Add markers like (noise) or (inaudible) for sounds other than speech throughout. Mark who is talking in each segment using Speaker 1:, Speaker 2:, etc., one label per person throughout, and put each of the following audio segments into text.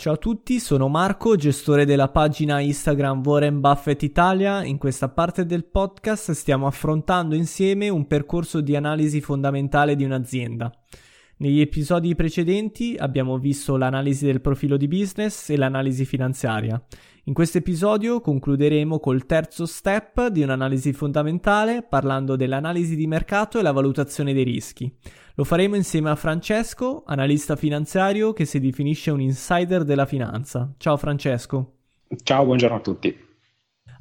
Speaker 1: Ciao a tutti, sono Marco, gestore della pagina Instagram Warren Buffett Italia. In questa parte del podcast stiamo affrontando insieme un percorso di analisi fondamentale di un'azienda. Negli episodi precedenti abbiamo visto l'analisi del profilo di business e l'analisi finanziaria. In questo episodio concluderemo col terzo step di un'analisi fondamentale parlando dell'analisi di mercato e la valutazione dei rischi. Lo faremo insieme a Francesco, analista finanziario che si definisce un insider della finanza. Ciao Francesco.
Speaker 2: Ciao, buongiorno a tutti.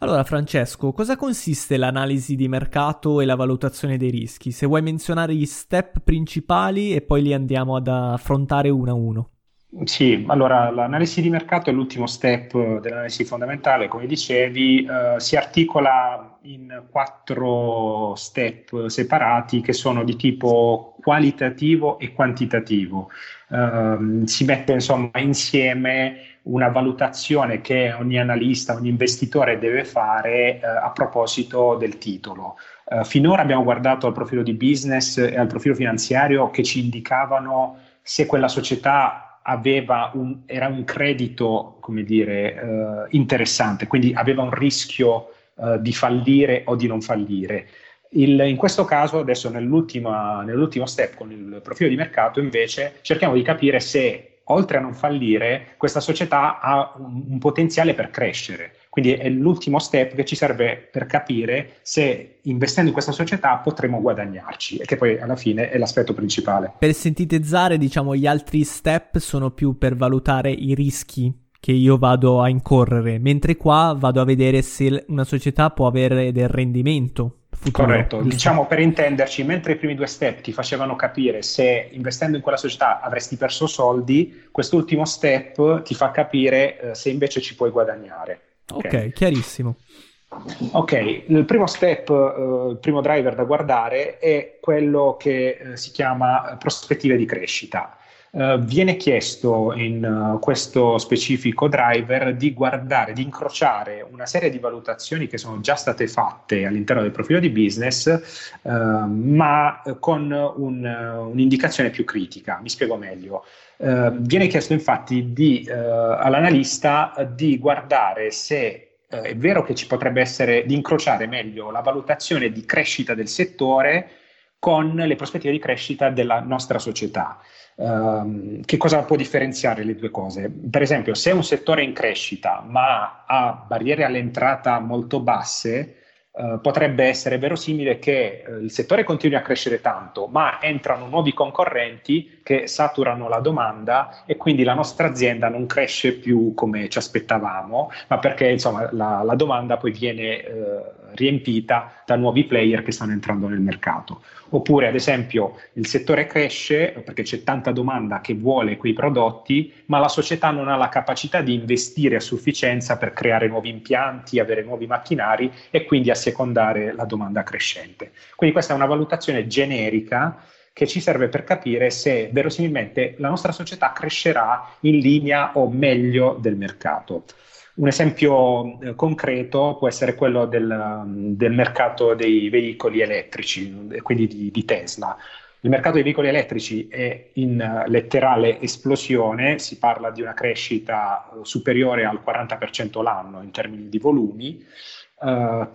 Speaker 1: Allora Francesco, cosa consiste l'analisi di mercato e la valutazione dei rischi? Se vuoi menzionare gli step principali e poi li andiamo ad affrontare uno a uno.
Speaker 2: Sì, allora l'analisi di mercato è l'ultimo step dell'analisi fondamentale, come dicevi, eh, si articola in quattro step separati che sono di tipo qualitativo e quantitativo. Eh, si mette insomma insieme una valutazione che ogni analista, ogni investitore deve fare eh, a proposito del titolo. Eh, finora abbiamo guardato al profilo di business e al profilo finanziario che ci indicavano se quella società un, era un credito, come dire, eh, interessante, quindi aveva un rischio eh, di fallire o di non fallire. Il, in questo caso, adesso nell'ultimo step con il profilo di mercato, invece, cerchiamo di capire se oltre a non fallire, questa società ha un, un, potenziale per crescere. Quindi è l'ultimo step che ci serve per capire se investendo in questa società potremo guadagnarci e che poi alla fine è l'aspetto principale.
Speaker 1: Per sintetizzare, diciamo, gli altri step sono più per valutare i rischi che io vado a incorrere, mentre qua vado a vedere se una società può avere del rendimento
Speaker 2: Futuro. Corretto, diciamo per intenderci, mentre i primi due step ti facevano capire se investendo in quella società avresti perso soldi, quest'ultimo step ti fa capire eh, se invece ci puoi guadagnare.
Speaker 1: Ok, okay chiarissimo.
Speaker 2: Ok, il primo step, uh, il primo driver da guardare è quello che uh, si chiama prospettive di crescita. Uh, viene chiesto in uh, questo specifico driver di guardare, di incrociare una serie di valutazioni che sono già state fatte all'interno del profilo di business, uh, ma con un, un'indicazione più critica. Mi spiego meglio. viene chiesto infatti di, all'analista di guardare se è vero che ci potrebbe essere di incrociare meglio la valutazione di crescita del settore con le prospettive di crescita della nostra società. Um, che cosa può differenziare le due cose? Per esempio, se un settore è in crescita ma ha barriere all'entrata molto basse, uh, potrebbe essere verosimile che uh, il settore continui a crescere tanto, ma entrano nuovi concorrenti che saturano la domanda e quindi la nostra azienda non cresce più come ci aspettavamo, ma perché insomma, la, la domanda poi viene uh, riempita da nuovi player che stanno entrando nel mercato. Oppure, ad esempio, il settore cresce perché c'è tanta domanda che vuole quei prodotti, ma la società non ha la capacità di investire a sufficienza per creare nuovi impianti, avere nuovi macchinari e quindi assecondare la domanda crescente. Quindi questa è una valutazione generica che ci serve per capire se verosimilmente la nostra società crescerà in linea o meglio del mercato. Un esempio eh, concreto può essere quello del, del, mercato dei veicoli elettrici, quindi di, di, Tesla. Il mercato dei veicoli elettrici è in letterale esplosione, si parla di una crescita eh, superiore al 40% l'anno in termini di volumi. Uh,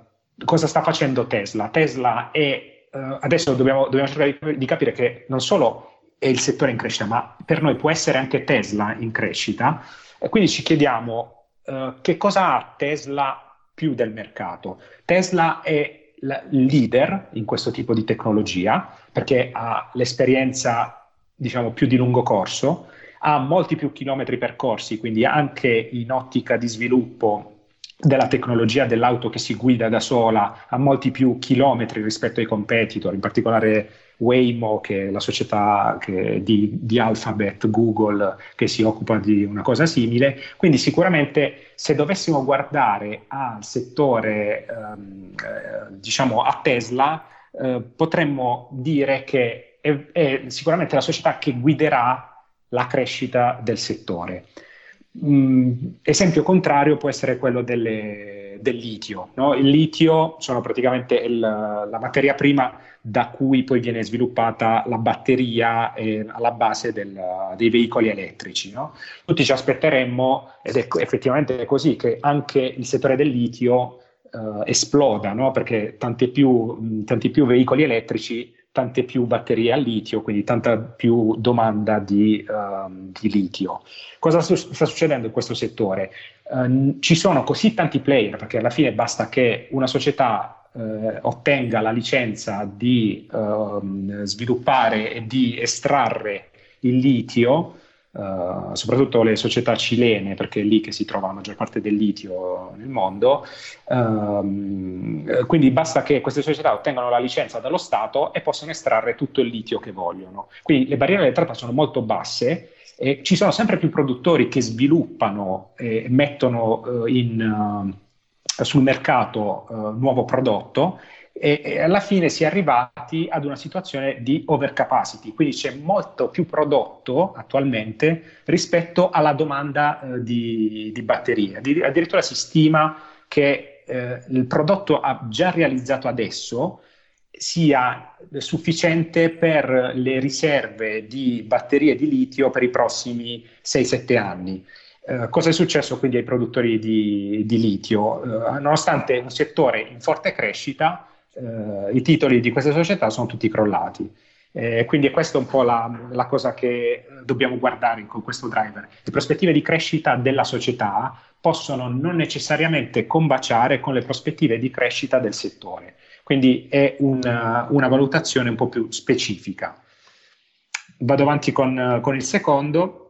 Speaker 2: cosa sta facendo Tesla? Tesla è, uh, adesso dobbiamo, dobbiamo cercare di, di capire che non solo è il settore in crescita, ma per noi può essere anche Tesla in crescita. E quindi ci chiediamo uh, che cosa ha Tesla più del mercato? Tesla è il leader in questo tipo di tecnologia perché ha l'esperienza, diciamo, più di lungo corso, ha molti più chilometri percorsi, quindi anche in ottica di sviluppo della tecnologia dell'auto che si guida da sola ha molti più chilometri rispetto ai competitor, in particolare Waymo, che è la società che, di, di, Alphabet, Google, che si occupa di una cosa simile. Quindi sicuramente se dovessimo guardare al settore, ehm, eh, diciamo a Tesla, eh, potremmo dire che è, è, sicuramente la società che guiderà la crescita del settore. Mm, esempio contrario può essere quello delle, del litio. No? Il litio sono praticamente il, la materia prima da cui poi viene sviluppata la batteria eh, alla base del, dei veicoli elettrici. No? Tutti ci aspetteremmo, ed è effettivamente così, che anche il settore del litio eh, esploda, no? perché più, tanti più veicoli elettrici tante più batterie al litio, quindi tanta più domanda di, uh, di litio. Cosa su- sta succedendo in questo settore? Uh, ci sono così tanti player, perché alla fine basta che una società uh, ottenga la licenza di ehm, sviluppare e di estrarre il litio, Uh, soprattutto le società cilene, perché è lì che si trova la maggior parte del litio nel mondo. Uh, quindi basta che queste società ottengano la licenza dallo Stato e possano estrarre tutto il litio che vogliono. Quindi le barriere d'entrata sono molto basse e ci sono sempre più produttori che sviluppano e mettono uh, in, sul mercato nuovo prodotto e, e, alla fine si è arrivati ad una situazione di overcapacity, quindi c'è molto più prodotto attualmente rispetto alla domanda eh, di, di, batterie. Addirittura si stima che eh, il prodotto già realizzato adesso sia sufficiente per le riserve di batterie di litio per i prossimi 6-7 anni. Uh, cosa è successo quindi ai produttori di, di litio? Uh, nonostante un settore in forte crescita, eh, i titoli di queste società sono tutti crollati. Eh, quindi questa un po' la, la, cosa che dobbiamo guardare con questo driver. Le prospettive di crescita della società possono non necessariamente combaciare con le prospettive di crescita del settore. Quindi è una, una valutazione un po' più specifica. Vado avanti con, con il secondo.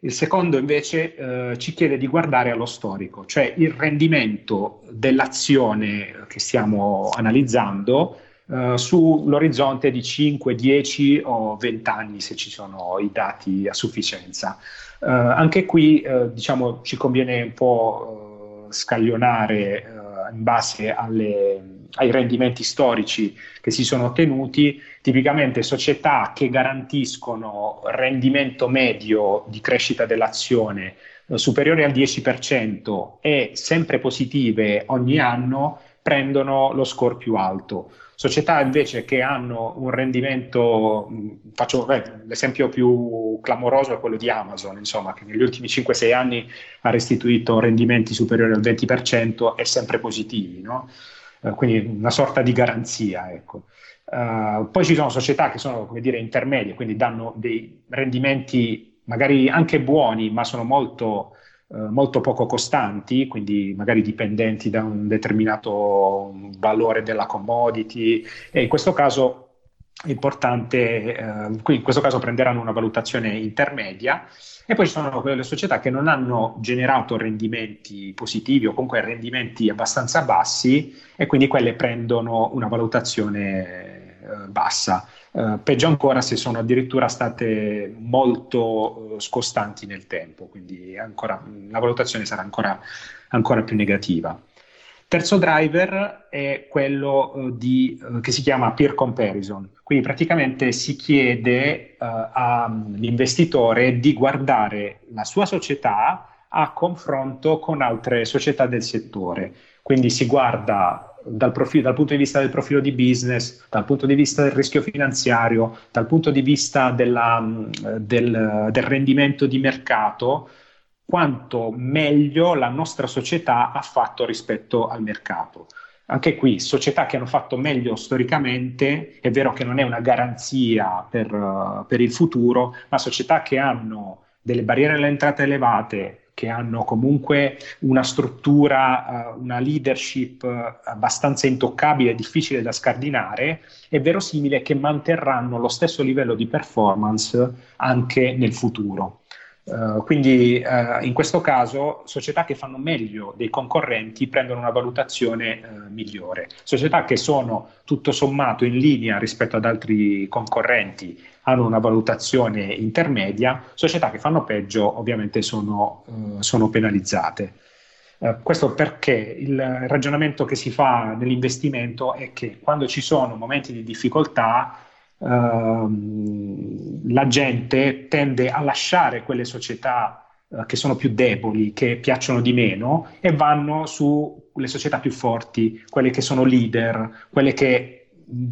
Speaker 2: Il secondo invece eh, ci chiede di guardare allo storico, cioè il rendimento dell'azione che stiamo analizzando eh, sull'orizzonte di 5, 10 o 20 anni se ci sono i dati a sufficienza. Eh, anche qui eh, diciamo, ci conviene un po' eh, scaglionare eh, in base alle ai rendimenti storici che si sono ottenuti, tipicamente società che garantiscono rendimento medio di crescita dell'azione eh, superiore al 10% e sempre positive ogni anno prendono lo score più alto. Società invece che hanno un rendimento, faccio beh, l'esempio più clamoroso è quello di Amazon, insomma, che negli ultimi 5-6 anni ha restituito rendimenti superiori al 20% e sempre positivi. No? Eh, quindi una sorta di garanzia. Ecco. Uh, poi ci sono società che sono, come dire, intermedie, quindi danno dei rendimenti magari anche buoni, ma sono molto, molto poco costanti, quindi magari dipendenti da un determinato valore della commodity e in questo caso è importante, uh, in questo caso prenderanno una valutazione intermedia e poi ci sono quelle società che non hanno generato rendimenti positivi o comunque rendimenti abbastanza bassi e quindi quelle prendono una valutazione eh, bassa. Eh, peggio ancora se sono addirittura state molto eh, scostanti nel tempo, quindi ancora, la valutazione sarà ancora, ancora più negativa. Terzo driver è quello uh, di, uh, che si chiama peer comparison, quindi praticamente si chiede uh, all'investitore di guardare la sua società a confronto con altre società del settore. Quindi si guarda dal, profilo, dal, punto di vista del profilo di business, dal punto di vista del rischio finanziario, dal punto di vista della, del, del rendimento di mercato, quanto meglio la nostra società ha fatto rispetto al mercato. Anche qui, società che hanno fatto meglio storicamente, è vero che non è una garanzia per, per il futuro, ma società che hanno delle barriere all'entrata elevate, che hanno comunque una struttura, uh, una leadership uh, abbastanza intoccabile difficile da scardinare, è verosimile che manterranno lo stesso livello di performance anche nel futuro. Uh, quindi uh, in questo caso società che fanno meglio dei concorrenti prendono una valutazione uh, migliore. Società che sono tutto sommato in linea rispetto ad altri concorrenti hanno una valutazione intermedia, società che fanno peggio ovviamente sono, sono penalizzate. questo perché il ragionamento che si fa nell'investimento è che quando ci sono momenti di difficoltà Ehm, la gente tende a lasciare quelle società uh, che sono più deboli, che piacciono di meno e vanno sulle società più forti, quelle che sono leader, quelle che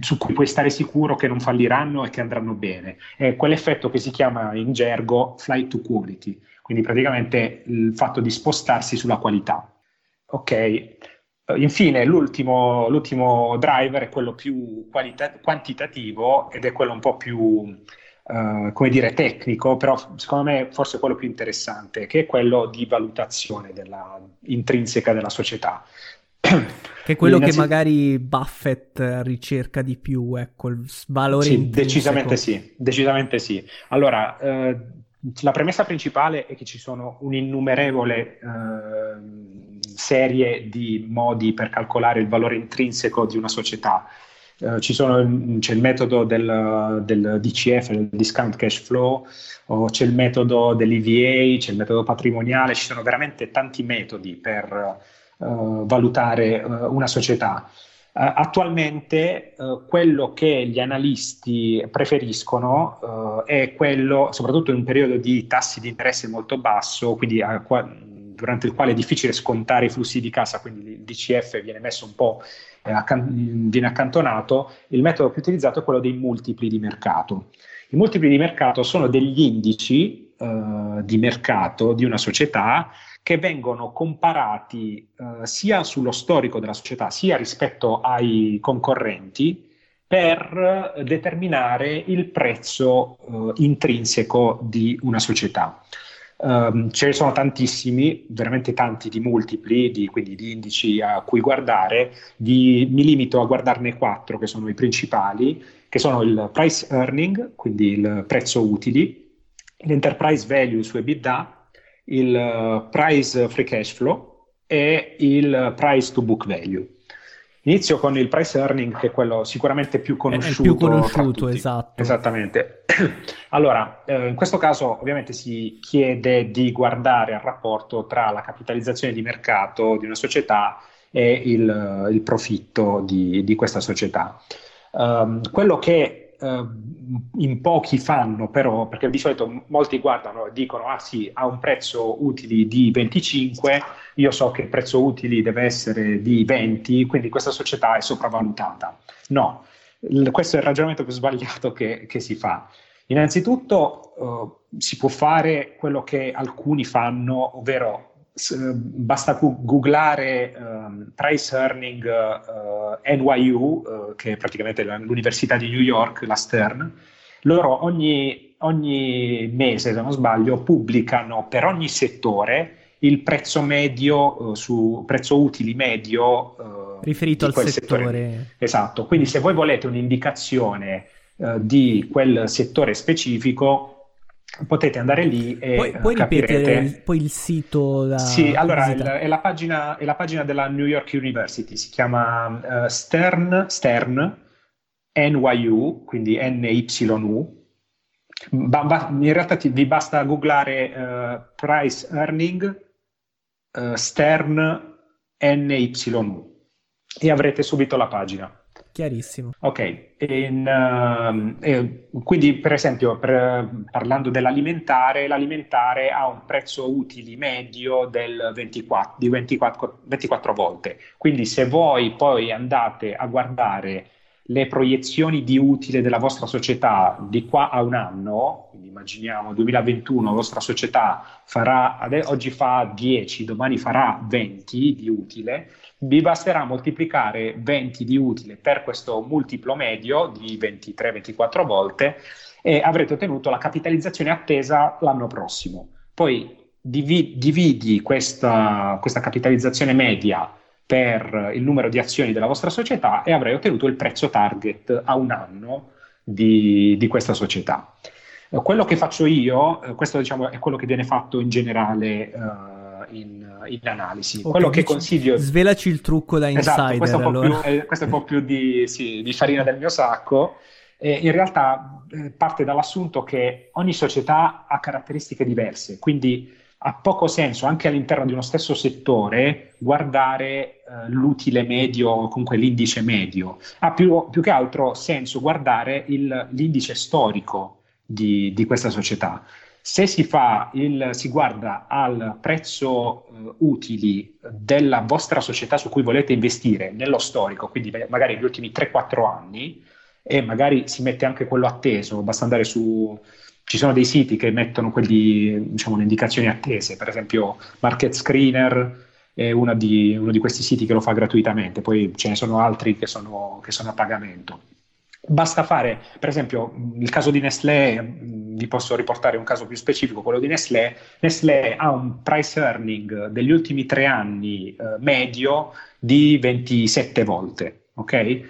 Speaker 2: su cui puoi stare sicuro che non falliranno e che andranno bene. È quell'effetto che si chiama in gergo flight to quality, quindi praticamente il fatto di spostarsi sulla qualità. Ok, eh, infine, l'ultimo, l'ultimo, driver è quello più qualita- quantitativo ed è quello un po' più, uh, come dire, tecnico, però secondo me forse quello più interessante, che è quello di valutazione della, intrinseca della società.
Speaker 1: Che è quello che magari Buffett ricerca di più, ecco, il valore
Speaker 2: sì. Decisamente sì, decisamente sì. Allora, eh, la premessa principale è che ci sono un'innumerevole eh, serie di modi per calcolare il valore intrinseco di una società. Uh, sono, c'è il metodo del, del, DCF, del discount cash flow, o c'è il metodo dell'EVA, c'è il metodo patrimoniale, ci sono veramente tanti metodi per valutare uh, una società. attualmente quello che gli analisti preferiscono è quello, soprattutto in un periodo di tassi di interesse molto basso, quindi a, durante il quale è difficile scontare i flussi di cassa, quindi il DCF viene messo un po' eh, accan- viene accantonato, il metodo più utilizzato è quello dei multipli di mercato. I multipli di mercato sono degli indici eh, di mercato di una società che vengono comparati eh, sia sullo storico della società sia rispetto ai concorrenti per determinare il prezzo eh, intrinseco di una società. Um, ce ne sono tantissimi, veramente tanti di multipli, di, quindi di indici a cui guardare. Di, mi limito a guardarne quattro che sono i principali, che sono il price earning, quindi il prezzo utili, l'enterprise value su EBITDA, il uh, price free cash flow e il price to book value. Inizio con il price earning, che è quello sicuramente più conosciuto. È
Speaker 1: più conosciuto, esatto.
Speaker 2: Esattamente. (clears throat) Allora, eh, in questo caso ovviamente si chiede di guardare al rapporto tra la capitalizzazione di mercato di una società e il, il profitto di, di, questa società. Um, quello che uh, in pochi fanno però, perché di solito molti guardano e dicono ah sì, ha un prezzo utili di 25, io so che il prezzo utili deve essere di 20, quindi questa società è sopravvalutata. No, il, questo è il ragionamento più sbagliato che, che si fa. Innanzitutto uh, si può fare quello che alcuni fanno, ovvero basta googlare um, price earning uh, eh, NYU, uh, che è praticamente l'università di New York, la Stern. Loro ogni, ogni mese, se non sbaglio, pubblicano per ogni settore il prezzo medio su prezzo utili medio
Speaker 1: riferito al settore. settore.
Speaker 2: Esatto, quindi se voi volete un'indicazione eh, di quel settore specifico, potete andare lì e
Speaker 1: Poi, puoi
Speaker 2: capirete...
Speaker 1: ripetere poi il sito da
Speaker 2: Sì, allora il, è, la pagina, è, la pagina, della New York University, si chiama uh, Stern, Stern NYU, quindi NYU. Ba, ba, in realtà ti, vi basta googlare uh, price earning uh, Stern NYU e avrete subito la pagina.
Speaker 1: Chiarissimo.
Speaker 2: Ok, in, uh, quindi per esempio per, parlando dell'alimentare, l'alimentare ha un prezzo utili medio del 24, di 24, 24 volte, quindi se voi poi andate a guardare le proiezioni di utile della vostra società di qua a un anno, quindi immaginiamo 2021 la vostra società farà, oggi fa 10, domani farà 20 di utile, vi basterà moltiplicare 20 di utile per questo multiplo medio di 23-24 volte e avrete ottenuto la capitalizzazione attesa l'anno prossimo. Poi divi- dividi questa, questa capitalizzazione media per il numero di azioni della vostra società e avrai ottenuto il prezzo target a un anno di, di questa società. Uh, quello che faccio io, uh, questo diciamo, è quello che viene fatto in generale in, in, analisi. Okay, quello che consiglio...
Speaker 1: Svelaci il trucco da insider.
Speaker 2: Esatto, questo,
Speaker 1: allora.
Speaker 2: più, eh, questo è un po' più di, sì, di farina del mio sacco. Eh, in realtà eh, parte dall'assunto che ogni società ha caratteristiche diverse, quindi ha poco senso anche all'interno di uno stesso settore guardare eh, l'utile medio comunque l'indice medio. Ha più, più che altro senso guardare il, l'indice storico di, di, questa società. Se si, fa il, si guarda al prezzo eh, utili della vostra società su cui volete investire nello storico, quindi magari gli ultimi 3-4 anni, e magari si mette anche quello atteso, basta andare su, ci sono dei siti che mettono quelli, diciamo, le indicazioni attese, per esempio Market Screener è di, uno di, questi siti che lo fa gratuitamente, poi ce ne sono altri che sono, che sono a pagamento. Basta fare, per esempio, il caso di Nestlé, vi posso riportare un caso più specifico, quello di Nestlé. Nestlé ha un price earning degli ultimi tre anni eh, medio di 27 volte, ok?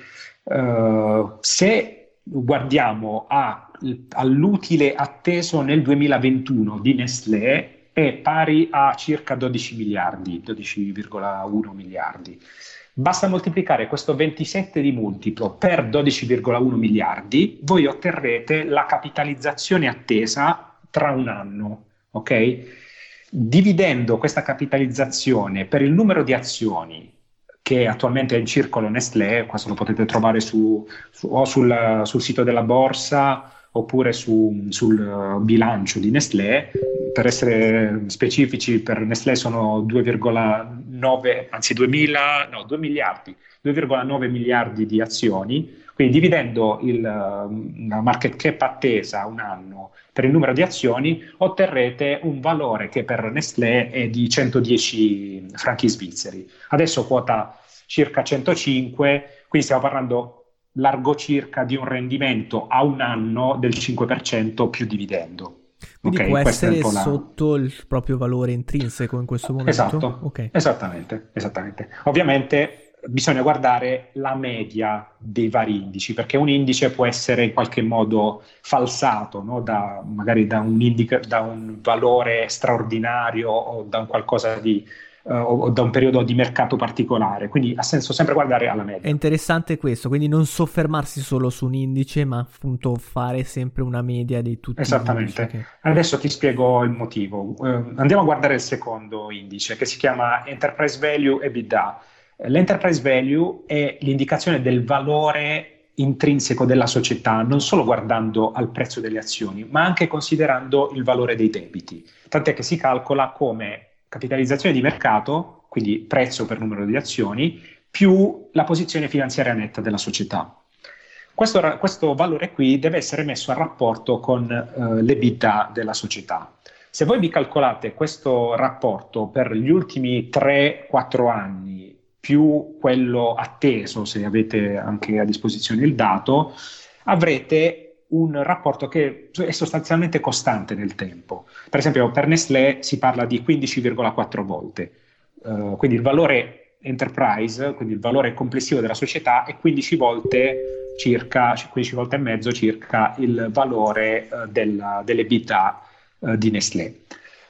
Speaker 2: Uh, se guardiamo a, all'utile atteso nel 2021 di Nestlé, è pari a circa 12 miliardi, 12,1 miliardi. Basta moltiplicare questo 27 di multiplo per 12,1 miliardi, voi otterrete la capitalizzazione attesa tra un anno, ok? Dividendo questa capitalizzazione per il numero di azioni che attualmente è in circolo Nestlé, questo lo potete trovare su, su, o sul, sul, sito della borsa oppure su, sul bilancio di Nestlé. Per essere specifici, per Nestlé sono 2,9, anzi 2000, no, 2 miliardi, 2,9 miliardi di azioni, quindi dividendo il, la market cap attesa un anno per il numero di azioni, otterrete un valore che per Nestlé è di 110 franchi svizzeri. Adesso quota circa 105, quindi stiamo parlando largo circa di un rendimento a un anno del 5% più dividendo.
Speaker 1: Quindi okay, può essere la... sotto il proprio valore intrinseco in questo momento?
Speaker 2: Esatto, okay. esattamente, esattamente. Ovviamente bisogna guardare la media dei vari indici, perché un indice può essere in qualche modo falsato, no? da, magari da un, indica, da un, valore straordinario o da un qualcosa di uh, o da un periodo di mercato particolare. Quindi ha senso sempre guardare alla media.
Speaker 1: È interessante questo, quindi non soffermarsi solo su un indice, ma appunto fare sempre una media di tutti
Speaker 2: Esattamente. Che... Adesso ti spiego il motivo. Uh, andiamo a guardare il secondo indice che si chiama Enterprise Value EBITDA L'enterprise value è l'indicazione del valore intrinseco della società, non solo guardando al prezzo delle azioni, ma anche considerando il valore dei debiti. Tant'è che si calcola come capitalizzazione di mercato, quindi prezzo per numero di azioni, più la posizione finanziaria netta della società. Questo, questo valore qui deve essere messo a rapporto con eh, l'EBITDA della società. Se voi vi calcolate questo rapporto per gli ultimi 3-4 anni più quello atteso, se avete anche a disposizione il dato, avrete un rapporto che è sostanzialmente costante nel tempo. Per esempio, per Nestlé si parla di 15,4 volte, uh, quindi il valore enterprise, quindi il valore complessivo della società è 15 volte circa, 15 volte e mezzo circa il valore uh, della, dell'EBITDA uh, di Nestlé.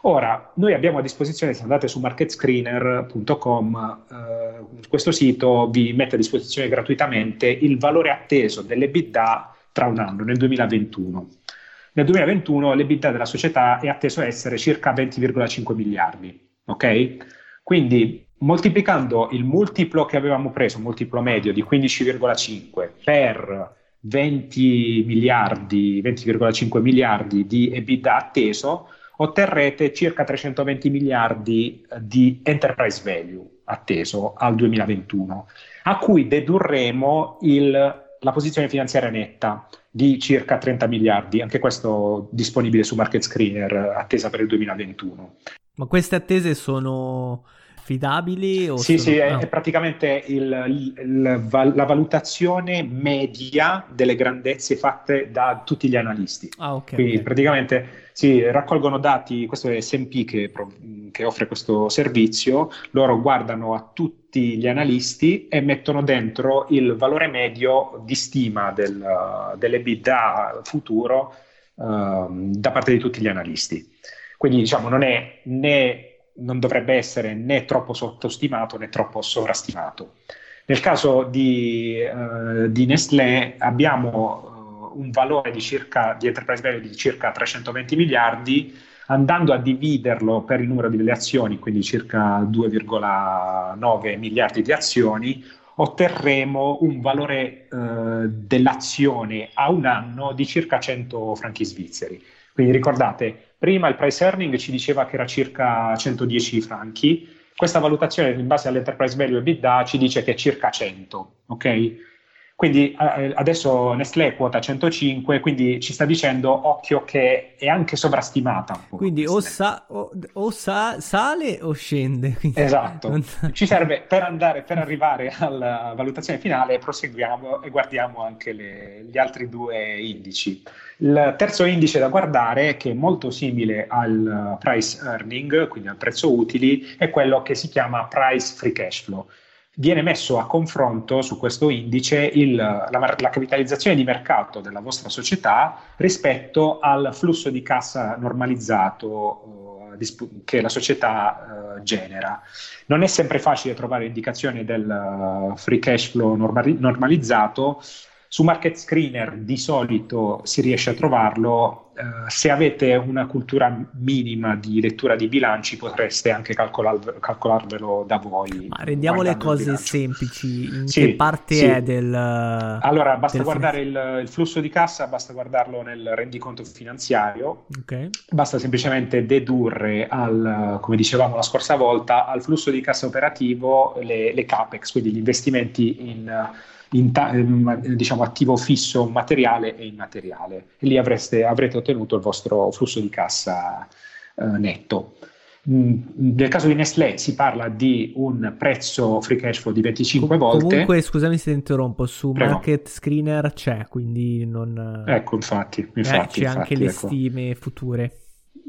Speaker 2: Ora, noi abbiamo a disposizione, se andate su marketscreener.com, eh, questo sito vi mette a disposizione gratuitamente il valore atteso dell'EBITDA tra un anno, nel 2021. Nel 2021 l'EBITDA della società è atteso a essere circa 20,5 miliardi, ok? Quindi moltiplicando il multiplo che avevamo preso, multiplo medio di 15,5 per 20 miliardi, 20,5 miliardi di EBITDA atteso, otterrete circa 320 miliardi eh, di enterprise value atteso al 2021, a cui dedurremo il, la posizione finanziaria netta di circa 30 miliardi, anche questo disponibile su Market Screener, attesa per il 2021.
Speaker 1: Ma queste attese sono affidabili? O
Speaker 2: sì,
Speaker 1: sono...
Speaker 2: sì, è, è praticamente il, il, la valutazione media delle grandezze fatte da tutti gli analisti.
Speaker 1: Ah, ok.
Speaker 2: Quindi
Speaker 1: okay.
Speaker 2: praticamente si raccolgono dati, questo è SMP che, che, offre questo servizio, loro guardano a tutti gli analisti e mettono dentro il valore medio di stima del, dell'EBITDA futuro uh, da parte di tutti gli analisti. Quindi diciamo non, è, né, non dovrebbe essere né troppo sottostimato né troppo sovrastimato. Nel caso di, uh, di Nestlé abbiamo uh, un valore di, circa, di enterprise value di circa 320 miliardi, andando a dividerlo per il numero delle azioni, quindi circa 2,9 miliardi di azioni, otterremo un valore uh, dell'azione a un anno di circa 100 franchi svizzeri. Quindi ricordate, prima il price earning ci diceva che era circa 110 franchi, questa valutazione in base all'enterprise value EBITDA ci dice che è circa 100, ok? Quindi eh, adesso Nestlé quota 105, quindi ci sta dicendo occhio che è anche sovrastimata.
Speaker 1: Quindi o, sa, o, o sa, sale o scende.
Speaker 2: Esatto. Non... Ci serve per andare, per arrivare alla valutazione finale, proseguiamo e guardiamo anche le, gli altri due indici. Il terzo indice da guardare, che è molto simile al price earning, quindi al prezzo utili, è quello che si chiama price free cash flow viene messo a confronto su questo indice il, la, la, capitalizzazione di mercato della vostra società rispetto al flusso di cassa normalizzato uh, che la società uh, genera. Non è sempre facile trovare indicazioni del uh, free cash flow normali- normalizzato, su Market Screener di solito si riesce a trovarlo, eh, se avete una cultura minima di lettura di bilanci potreste anche calcolar- calcolarvelo da voi.
Speaker 1: Ma rendiamo le cose semplici, in sì, che parte sì. è del...
Speaker 2: Allora, basta del guardare il, il, flusso di cassa, basta guardarlo nel rendiconto finanziario, okay. basta semplicemente dedurre al, come dicevamo la scorsa volta, al flusso di cassa operativo le, le CAPEX, quindi gli investimenti in ta- ehm, diciamo, attivo fisso materiale e immateriale e lì avreste, avrete ottenuto il vostro flusso di cassa eh, netto. Mm, nel caso di Nestlé si parla di un prezzo free cash flow di 25 volte.
Speaker 1: Comunque, scusami se ti interrompo, su Prego. Market Screener c'è, quindi non...
Speaker 2: Ecco, infatti. infatti
Speaker 1: eh, c'è
Speaker 2: infatti,
Speaker 1: anche le ecco. stime future.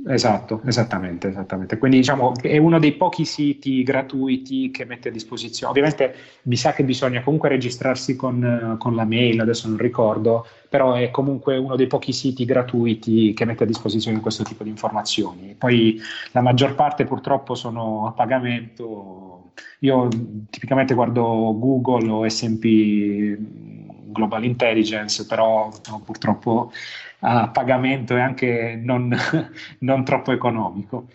Speaker 2: Esatto, esattamente, esattamente. Quindi diciamo è uno dei pochi siti gratuiti che mette a disposizione. Ovviamente mi sa che bisogna comunque registrarsi con, con, la mail, adesso non ricordo, però è comunque uno dei pochi siti gratuiti che mette a disposizione questo tipo di informazioni. Poi la maggior parte purtroppo sono a pagamento. Io tipicamente guardo Google o SP Global Intelligence, però no, purtroppo a pagamento e anche non, (laughs) non troppo economico.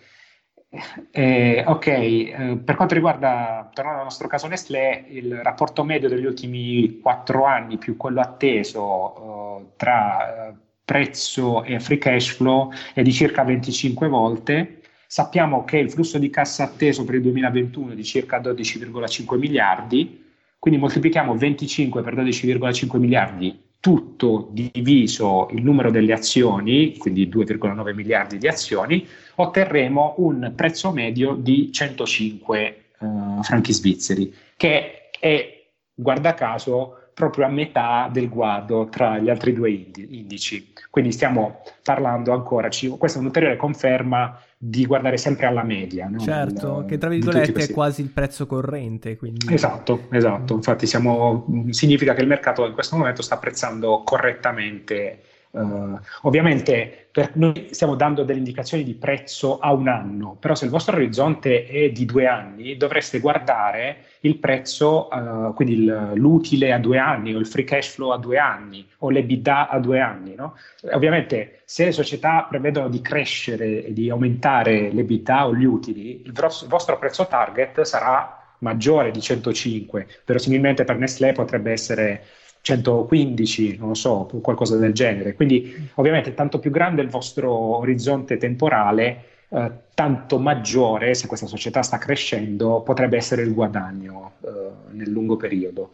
Speaker 2: Eh, ok, eh, per quanto riguarda, tornando al nostro caso Nestlé, il rapporto medio degli ultimi quattro anni più quello atteso eh, tra eh, prezzo e free cash flow è di circa 25 volte. Sappiamo che il flusso di cassa atteso per il 2021 è di circa 12,5 miliardi, quindi moltiplichiamo 25 per 12,5 miliardi tutto diviso il numero delle azioni, quindi 2,9 miliardi di azioni, otterremo un prezzo medio di 105 uh, franchi svizzeri, che è, guarda caso, proprio a metà del guado tra gli altri due indici. Quindi stiamo parlando ancora, questa è un'ulteriore conferma di guardare sempre alla media. No?
Speaker 1: Certo, Il, che tra virgolette è quasi il prezzo corrente. Quindi...
Speaker 2: Esatto, esatto. Infatti siamo, significa che il mercato in questo momento sta apprezzando correttamente Uh, ovviamente per noi stiamo dando delle indicazioni di prezzo a un anno, però se il vostro orizzonte è di due anni, dovreste guardare il prezzo, uh, quindi il, l'utile a due anni o il free cash flow a due anni o l'EBITDA a due anni. No? Ovviamente se le società prevedono di crescere e di aumentare l'EBITDA o gli utili, il, vostro, il vostro prezzo target sarà maggiore di 105, verosimilmente per Nestlé potrebbe essere 115, non lo so, qualcosa del genere. Quindi ovviamente tanto più grande il vostro orizzonte temporale, eh, tanto maggiore, se questa società sta crescendo, potrebbe essere il guadagno eh, nel lungo periodo.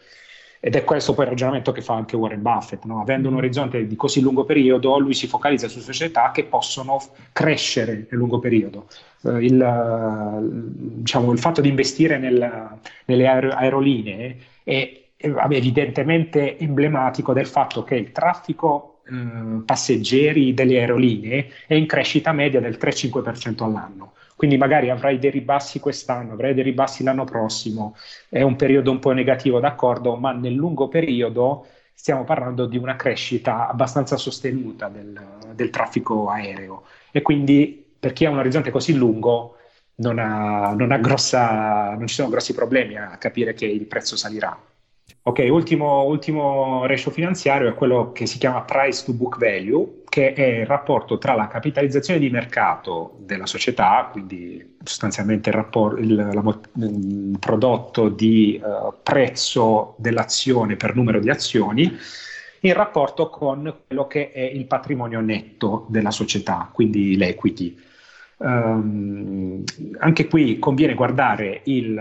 Speaker 2: Ed è questo poi il ragionamento che fa anche Warren Buffett, no? avendo un orizzonte di così lungo periodo, lui si focalizza su società che possono crescere nel lungo periodo. Uh, il, diciamo, il, fatto di investire nel, nelle aerolinee è evidentemente emblematico del fatto che il traffico eh, passeggeri delle aerolinee è in crescita media del 3-5% all'anno. Quindi magari avrai dei ribassi quest'anno, avrai dei ribassi l'anno prossimo, è un periodo un po' negativo, d'accordo, ma nel lungo periodo stiamo parlando di una crescita abbastanza sostenuta del, del traffico aereo e quindi per chi ha un orizzonte così lungo non, ha, non, ha grossa, non ci sono grossi problemi a capire che il prezzo salirà. Ok, ultimo, ultimo ratio finanziario è quello che si chiama price to book value, che è il rapporto tra la capitalizzazione di mercato della società, quindi sostanzialmente il, rapport, il, la, il prodotto di uh, prezzo dell'azione per numero di azioni, in rapporto con quello che è il patrimonio netto della società, quindi l'equity. Um, anche qui conviene guardare il,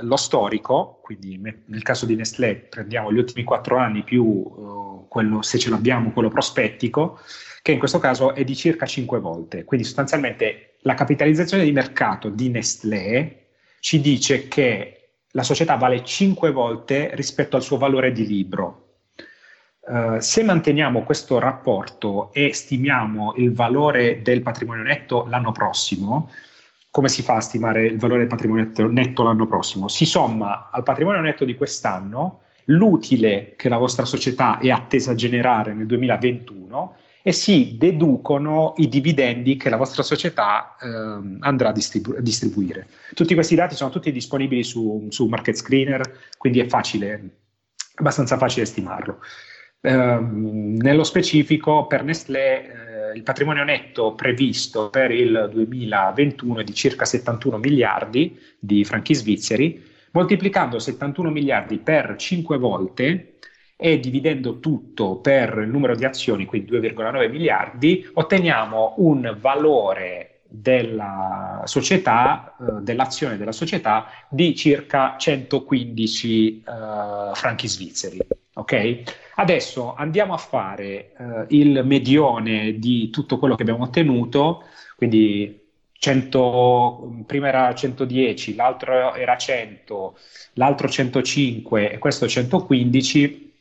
Speaker 2: lo storico, quindi nel caso di Nestlé prendiamo gli ultimi quattro anni più uh, quello, se ce l'abbiamo, quello prospettico, che in questo caso è di circa cinque volte. Quindi sostanzialmente la capitalizzazione di mercato di Nestlé ci dice che la società vale cinque volte rispetto al suo valore di libro. Uh, se manteniamo questo rapporto e stimiamo il valore del patrimonio netto l'anno prossimo, come si fa a stimare il valore del patrimonio netto, netto l'anno prossimo? Si somma al patrimonio netto di quest'anno l'utile che la vostra società è attesa a generare nel 2021 e si deducono i dividendi che la vostra società eh, andrà a distribu- distribuire. Tutti questi dati sono tutti disponibili su, su Market Screener, quindi è facile, abbastanza facile stimarlo. Eh, nello specifico per Nestlé eh, il patrimonio netto previsto per il 2021 è di circa 71 miliardi di franchi svizzeri, moltiplicando 71 miliardi per 5 volte e dividendo tutto per il numero di azioni, quindi 2,9 miliardi, otteniamo un valore della società, eh, dell'azione della società di circa 115 eh, franchi svizzeri. Ok? Adesso andiamo a fare eh, il medione di tutto quello che abbiamo ottenuto, quindi 100, prima era 110, l'altro era 100, l'altro 105 e questo 115,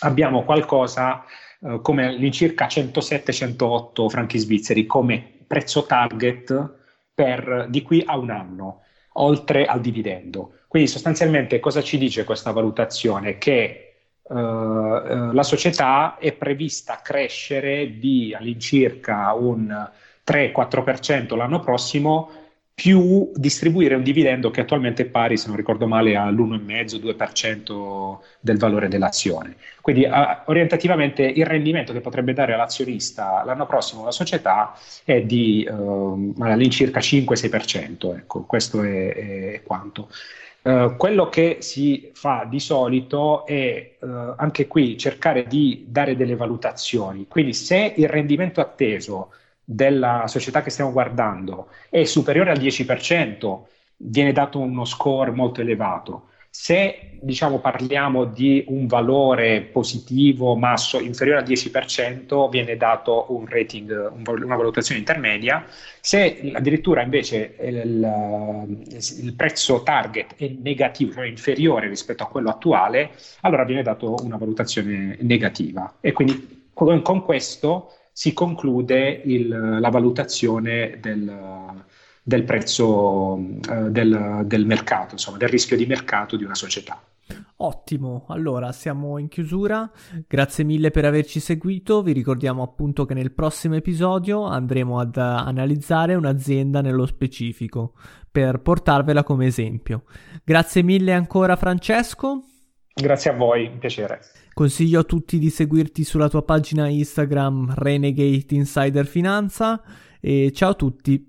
Speaker 2: abbiamo qualcosa eh, come all'incirca 107-108 franchi svizzeri come prezzo target per, di qui a un anno, oltre al dividendo. Quindi sostanzialmente cosa ci dice questa valutazione? Che la società è prevista crescere di all'incirca un 3-4% l'anno prossimo più distribuire un dividendo che attualmente è pari, se non ricordo male, all'1,5-2% del valore dell'azione. Quindi uh, orientativamente il rendimento che potrebbe dare all'azionista l'anno prossimo la società è di uh, all'incirca 5-6%. Ecco, questo è, è quanto. Uh, quello che si fa di solito è uh, anche qui cercare di dare delle valutazioni. Quindi se il rendimento atteso della società che stiamo guardando è superiore al 10%, viene dato uno score molto elevato. Se diciamo, parliamo di un valore positivo masso inferiore al 10%, viene dato un rating, una valutazione intermedia. Se addirittura invece il, il prezzo target è negativo, cioè inferiore rispetto a quello attuale, allora viene dato una valutazione negativa. E quindi con, con questo si conclude il, la valutazione del, del prezzo eh, del, del mercato, insomma, del rischio di mercato di una società.
Speaker 1: Ottimo, allora siamo in chiusura, grazie mille per averci seguito, vi ricordiamo appunto che nel prossimo episodio andremo ad analizzare un'azienda nello specifico per portarvela come esempio. Grazie mille ancora Francesco.
Speaker 2: Grazie a voi, un piacere.
Speaker 1: Consiglio a tutti di seguirti sulla tua pagina Instagram Renegade Insider Finanza e ciao a tutti.